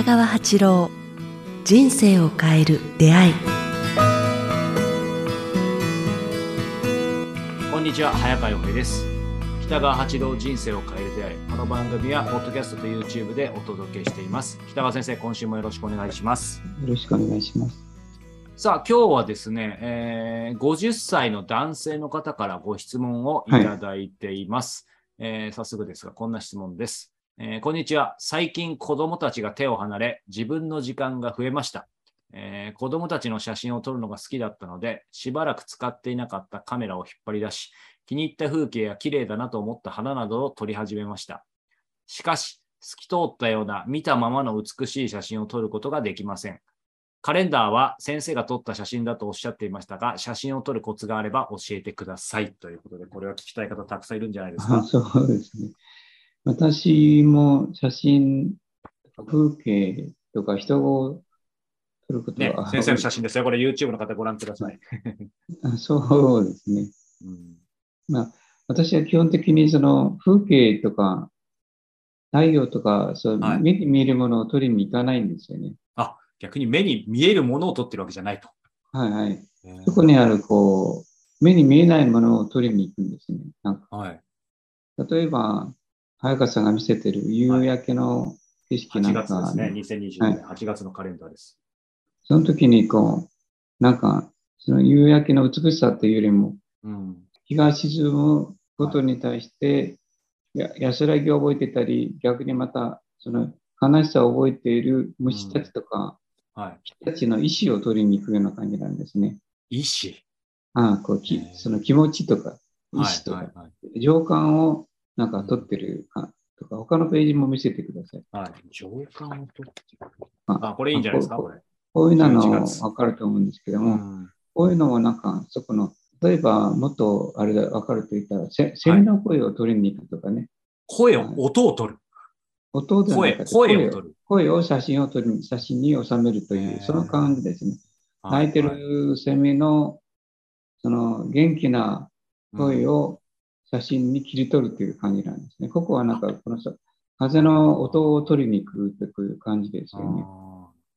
北川八郎人生を変える出会い。こんにちは早川洋平です。北川八郎人生を変える出会い。この番組はポッドキャストと YouTube でお届けしています。北川先生今週もよろしくお願いします。よろしくお願いします。さあ今日はですね、えー50歳の男性の方からご質問をいただいています、えー早速ですがこんな質問です、えーこんにちは最近子供たちが手を離れ自分の時間が増えましたえー子供たちの写真を撮るのが好きだったので、しばらく使っていなかったカメラを引っ張り出し、気に入った風景や綺麗だなと思った花などを撮り始めました。しかし、透き通ったような見たままの美しい写真を撮ることができません。カレンダーは先生が撮った写真だとおっしゃっていましたが、写真を撮るコツがあれば教えてください。ということで、これは聞きたい方たくさんいるんじゃないですか。そうですね。私も写真、風景とか人を撮ることねは、、先生の写真ですよ。これ YouTube の方ご覧ください。あそうですね。うんまあ、私は基本的にその風景とか太陽とかそう、はい目に見えるものを撮りに行かないんですよね。あ、逆に目に見えるものを撮ってるわけじゃないと。はいはい。えーそこにあるこう、目に見えないものを撮りに行くんですね。なんかはい。例えば、早川さんが見せてる夕焼けの景色な8んか、月ですね。2020年8月のカレンダーです。その時にこう、なんか、その夕焼けの美しさっていうよりも、うん。日が沈むことに対して、や安らぎを覚えてたり、逆にまた、その悲しさを覚えている虫たちとか、はい。木たちの意思を取りに行くような感じなんですね。意志？ああ、こう、きその気持ちとか、意はい志とか、はいはい。情感をなんか取ってるかとか、他のページも見せてください。はい。情感を取ってる。ああ、これいいんじゃないですか、ここれ。こういうの11月わかると思うんですけども、うん。こういうのもなんか、そこの、例えば、もっとあれだ、わかると言ったら、セセミの声を取りに行くとかね、声を、音を取る。音ではな声く、て声を取る。声を写真を撮り、写真に収めるという、その感じですね。はい泣いてるセミの、その元気な声を写真に切り取るという感じなんですね。ここはなんか、このさ風の音を取りに行くという感じですよね。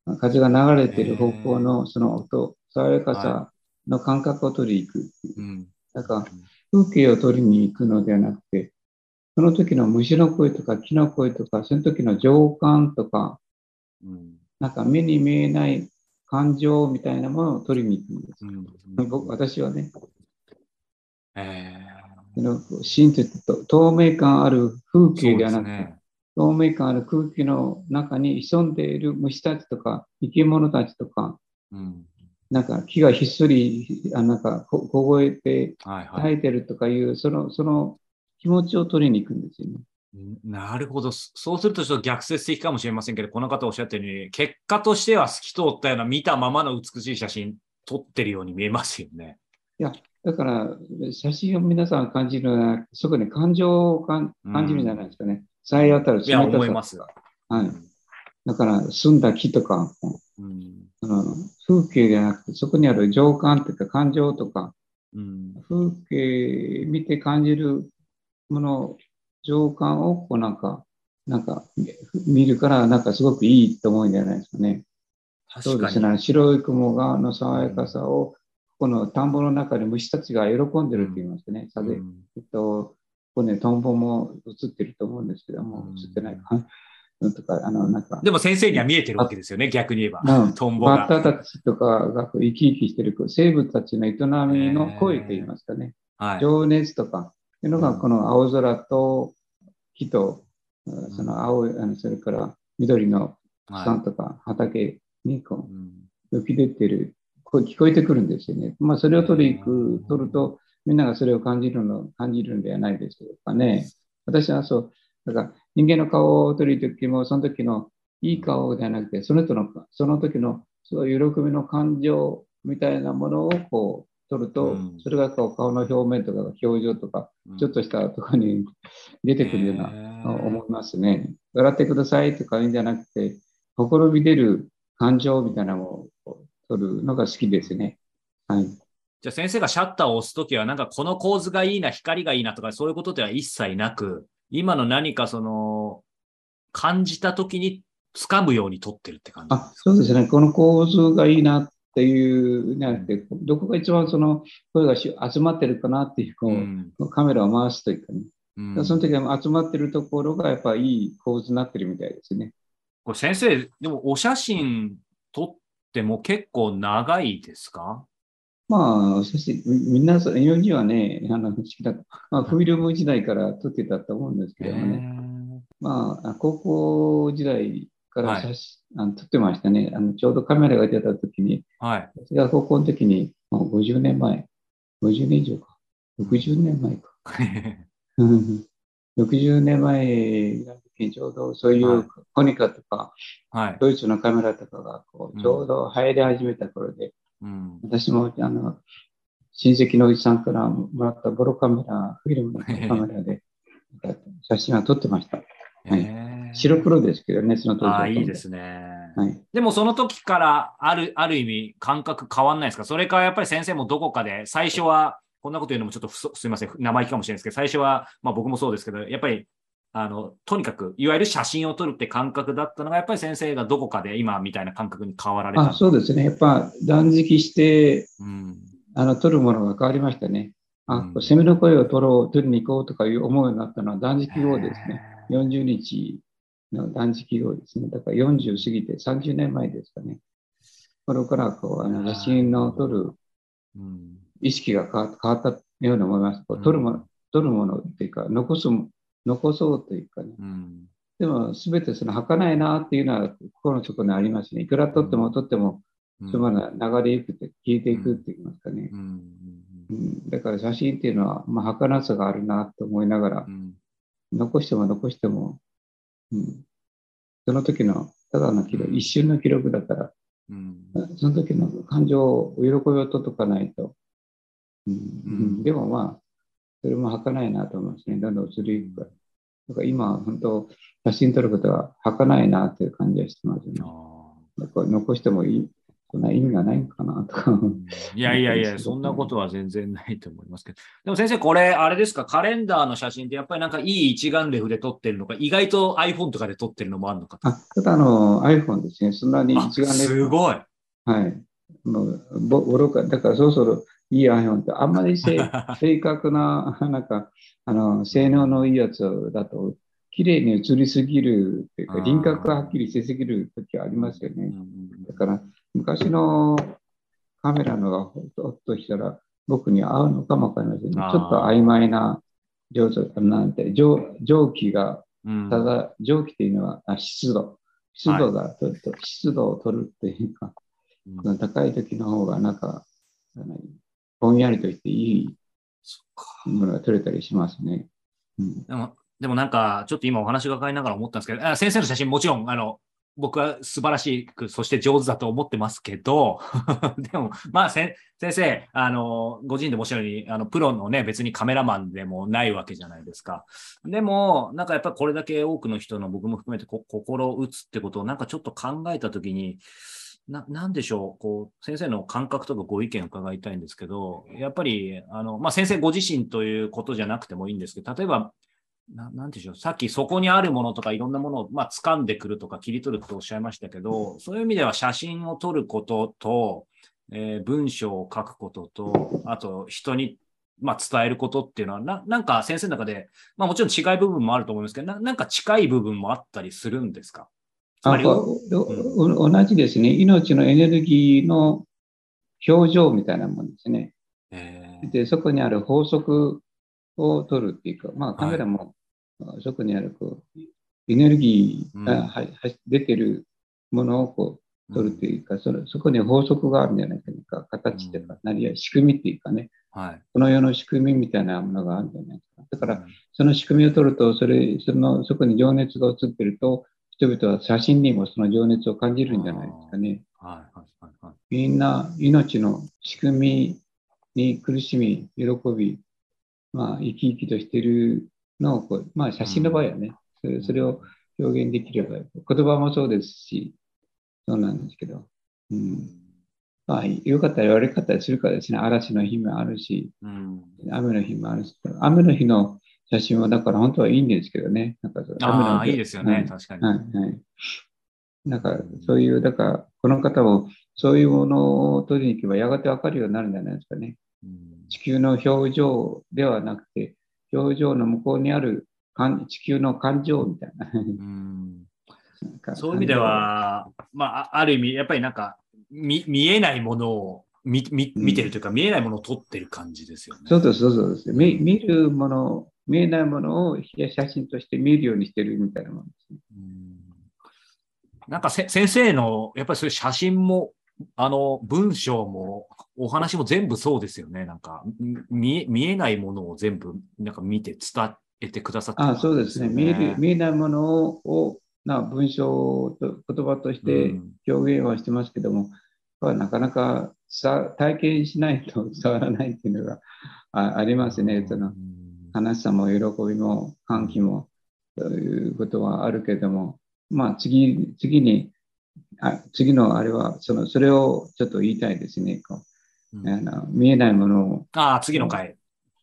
あ風が流れている方向のその音、爽やかさの感覚を取りに行く。だから風景を取りに行くのではなくて、その時の虫の声とか木の声とか、その時の情感とか、うん。なんか目に見えない感情みたいなものを取りに行くんです。うん。僕私はね、えその真実と透明感ある風ー景ではなくて、ね透明感ある空気の中に潜んでいる虫たちとか生き物たちとか、うん。なんか木がひっそり、あなんかこ凍えてはいはい。生えてるとかいう、その、その気持ちを取りに行くんですよね。なるほど。そそうするとちょっと逆説的かもしれませんけど、この方おっしゃったように、結果としては透き通ったような見たままの美しい写真撮ってるように見えますよね。だから、写真を皆さん感じるのは、そこに感情を感感じるんじゃないですかね。さえ当たるいや冷たさ思いますはい。だから、澄んだ木とか、うん。その風景ではなくて、そこにある情感というか感情とか、うん。風景見て感じるもの、情感をこうなんか、なんか見るから、なんかすごくいいと思うんじゃないですかね。そうですね。白い雲がの爽やかさを、この田んぼの中で虫たちが喜んでるって言いますね。うんえっと、ここね、トンボも映ってると思うんですけども、うん映ってないかな。うんとか、あの、なんか、でも先生には見えてるわけですよね、逆に言えば。うんトンボが。バッタたちとかが生き生きしてる生物たちの営みの声といいますかね。はい。情熱とかっていうのが、この青空と木と、んその青い、あのそれから緑のはい山とか畑にこうんう浮き出てる、こう聞こえてくるんですよね。まあ、それを取りに行く、取ると、みんながそれを感じるの、感じるんではないでしょうかね。私はそう、だから人間の顔を撮るときも、その時のいい顔ではなくて、その人の、その時のそういう喜びの感情みたいなものをこう撮ると、うんそれがこう顔の表面とか表情とか、ちょっとしたところに 出てくるような、思いますね。笑ってくださいとか言うんじゃなくて、ほころび出る感情みたいなのを撮るのが好きですね。はい。じゃあ先生がシャッターを押すときは、なんかこの構図がいいな、光がいいなとか、そういうことでは一切なく、今の何かその、感じたときに掴むように撮ってるって感じあ、そうですね。この構図がいいなっていう、なんて、どこが一番その声がし集まってるかなっていう、こう、うんカメラを回すというかね。うんその時は集まってるところがやっぱいい構図になってるみたいですね。これ先生、でもお写真撮っても結構長いですか？まあ、そしてみみんな、日本人はね、あの。まあ、フィルム時代から撮ってたと思うんですけどもね。まあ、高校時代から写真、あの撮ってましたねあの。ちょうどカメラが出た時に、はい。私が高校の時に、もう50年前、50年以上か、60年前か。うん60年前の時にちょうどそういはうコニカとか、はい。ドイツのカメラとかがこうちょうど流行り始めた頃で、うん。私もあの親戚のおじさんからもらったボロカメラ、フィルムのカメラで 写真は撮ってました。はい白黒ですけどね、その当時は。ああ、いいですね。はい。でもその時からある、ある意味感覚変わんないですか？それからやっぱり先生もどこかで、最初は、こんなこと言うのもちょっとすみません、生意気かもしれないですけど、最初は、まあ僕もそうですけど、やっぱり、あの、とにかく、いわゆる写真を撮るって感覚だったのが、やっぱり先生がどこかで今みたいな感覚に変わられた。あそうですね。やっぱ断食して、うん。あの撮るものが変わりましたね。あ、うんセミの声を撮ろう、撮りに行こうとかいう思うようになったのは断食後ですね。40日の断食後ですね。だから40過ぎて30年前ですかね。これからこうあの写真を撮るうん。意識が変わ変わったように思います。撮るもの、撮るものっていうか、残すも、残そうというかね。うん。でも、すべてその儚いなっていうのは心の底にありますね。いくら撮っても撮っても、うん。そのまま流れゆくって消えていくって言いますかねだから写真っていうのは、まあ、儚さがあるなと思いながらう、ん。残しても残しても、うん、その時のただの記録、うん。一瞬の記録だから、うん。その時の感情を喜びを届かないと、うん。うん。うん。でもまあ、それも儚いなと思いますね。どんどん移りゆくから。だから今、本当、写真撮ることは儚いなという感じがしてますね。あだから残してもいい、そんな意味がないのかなとか。ーいやいやいや、そんなことは全然ないと思いますけど。でも先生、これ、あれですか、カレンダーの写真ってやっぱりなんかいい一眼レフで撮ってるのか、意外と iPhone とかで撮ってるのもあるのかと。あ、ただあの iPhone ですね。そんなにあ一眼レフすごい。はい。もう、ぼ、ボロか、だからそろそろいい iPhone って、あんまり正 正確な、なんか、あの、性能のいいやつだと、綺麗に映りすぎるっていうか、輪郭がはっきりしすぎる時ありますよね。だから、昔のカメラのがほっとしたら、僕に合うのかもわかりませんね。ちょっと曖昧な、上手、なんて、蒸蒸気が、うんただ、蒸気っていうのは、あ湿度。湿度が、とと湿度を取るっていうか、うん高い時の方がなんか、ぼんやりとしていいものが取れたりしますね。うん、でも、でもなんか、ちょっと今お話伺いながら思ったんですけど、あ先生の写真もちろん、あの、僕は素晴らしく、そして上手だと思ってますけど、でも、まあ、先生、あの、ご自身でもおっしゃるように、あの、プロのね、別にカメラマンでもないわけじゃないですか。でも、なんかやっぱこれだけ多くの人の僕も含めて心を打つってことをなんかちょっと考えたときに、な、なんでしょう、こう、先生の感覚とかご意見を伺いたいんですけど、やっぱり、あの、まあ、先生ご自身ということじゃなくてもいいんですけど、例えば、ななんでしょう、さっきそこにあるものとかいろんなものを、まあ、掴んでくるとか切り取るとおっしゃいましたけど、そういう意味では写真を撮ることと、えー文章を書くことと、あと人に、まあ、伝えることっていうのはな、なんか先生の中で、まあもちろん違い部分もあると思いますけど、ななんか近い部分もあったりするんですか、あこうお同じですね。命のエネルギーの表情みたいなもんですね。えーで、そこにある法則を取るっていうか、まあカメラも、そこにあるこうエネルギーがは、は出てるものをこう取るっていうか、それそこに法則があるんじゃないか、形とか、何や仕組みっていうかね、はい。この世の仕組みみたいなものがあるんじゃないですか。だから、その仕組みを取ると、それ、その、そこに情熱が映ってると、人々は写真にもその情熱を感じるんじゃないですかね。はいはいはいはい。みんな命の仕組みに苦しみ、喜び、まあ、生き生きとしているのをこう、まあ、写真の場合はね、それそれを表現できれば、言葉もそうですし、そうなんですけど、うん。まあ、良かったり悪かったりするからですね、嵐の日もあるし、うん。雨の日もあるし、雨の日の写真はだから本当はいいんですけどね。なんかああ、日いいですよね、確かに。はい、はい。なんか、そういう、だから、この方も、そういうものを取りに行けば、やがてわかるようになるんじゃないですかね。うん地球の表情ではなくて、表情の向こうにある感地球の感情みたいな。うん なんかそういう意味で、は、まあ、あある意味、やっぱりなんか、見見えないものを見見見てるというか、見えないものを撮ってる感じですよね。そうそうそうです。見見るもの、見えないものを写真として見るようにしてるみたいなもんですね。うんなんかせ先生の、やっぱりそういう写真も、あの、文章も、お話も全部そうですよね。なんか、ん見え見えないものを全部、なんか見て伝えてくださってるあそうですね。見える見えないものををな文章と言葉としてうん表現はしてますけども、これはなかなかさ体験しないと伝わらないっていうのがあありますね。そのうん悲しさも喜びも歓喜もそういうことはあるけれども、まあ次次にあ次のあれはそのそれをちょっと言いたいですね。こううんあの見えないものをああ、次の回。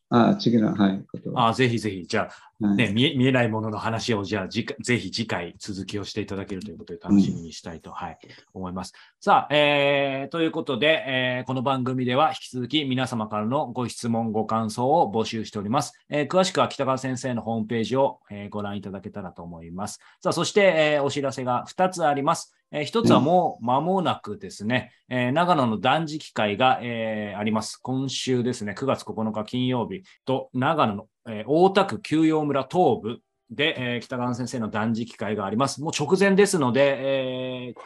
あ次のはいことああ、ぜひぜひ。じゃあ、はいね、見え見えないものの話を、じゃあぜひ次回続きをしていただけるということで楽しみにしたいと、はい、思います。さあ、えー、ということで、えーこの番組では引き続き皆様からのご質問、ご感想を募集しております。えー詳しくは北川先生のホームページを、えーご覧いただけたらと思います。さあ、そして、えーお知らせが2つあります。えー一つはもう間もなくですね、えー長野の断食会が、えーあります。今週ですね、9月9日金曜日と長野の、えー大田区休養村東部で、えー北川先生の断食会があります。もう直前ですので、えー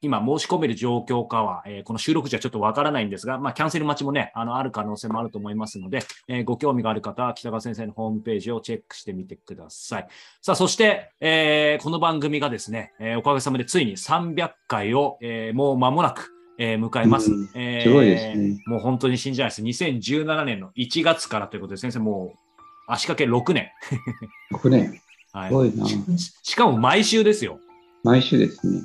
今申し込める状況かは、えーこの収録時はちょっとわからないんですが、まあ、キャンセル待ちもね、あの、ある可能性もあると思いますので、えーご興味がある方は北川先生のホームページをチェックしてみてください。さあ、そして、えーこの番組がですね、えーおかげさまでついに300回を、えーもう間もなく、えー迎えます。うんえーすごいですねもう本当に信じないです。2017年の1月からということで、先生もう足掛け6年。僕ね、はいすごいな。ししかも毎週ですよ。毎週ですね。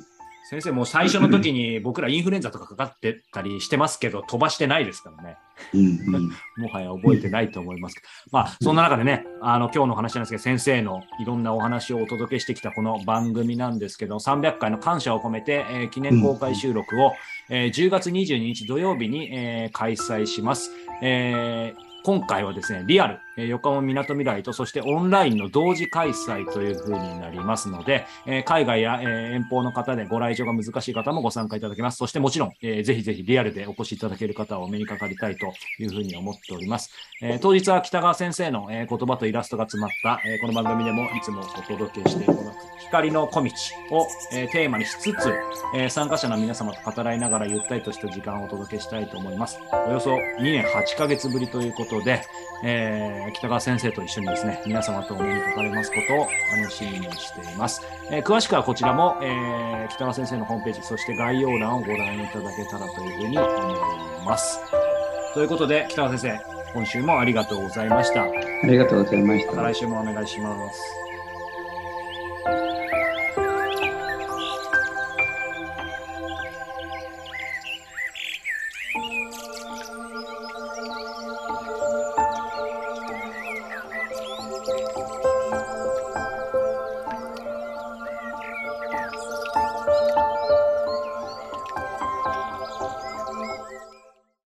先生もう最初の時に僕らインフルエンザとかかかってたりしてますけど、飛ばしてないですからね。うんうん もはや覚えてないと思いますけど。まあ、そんな中でね、あの、今日の話なんですけど、先生のいろんなお話をお届けしてきたこの番組なんですけど、300回の感謝を込めて、えー記念公開収録を、えー10月22日土曜日に、えー開催します。えー今回はですね、リアル、え横浜みなとみらいと、そしてオンラインの同時開催という風になりますので、え海外や、え遠方の方でご来場が難しい方もご参加いただけます。そしてもちろん、えーぜひぜひリアルでお越しいただける方はお目にかかりたいというふうに思っております。え当日は北川先生の、え言葉とイラストが詰まった、えこの番組でもいつもお届けしているこの光の小道を、えテーマにしつつ、え参加者の皆様と語らいながらゆったりとした時間をお届けしたいと思います。およそ2年8ヶ月ぶりということで、えー北川先生と一緒にですね、皆様とお目にかかれますことを楽しみにしています。えー詳しくはこちらも、えー北川先生のホームページ、そして概要欄をご覧いただけたらというふうに思います。ということで、北川先生、今週もありがとうございました。ありがとうございました来週もお願いします。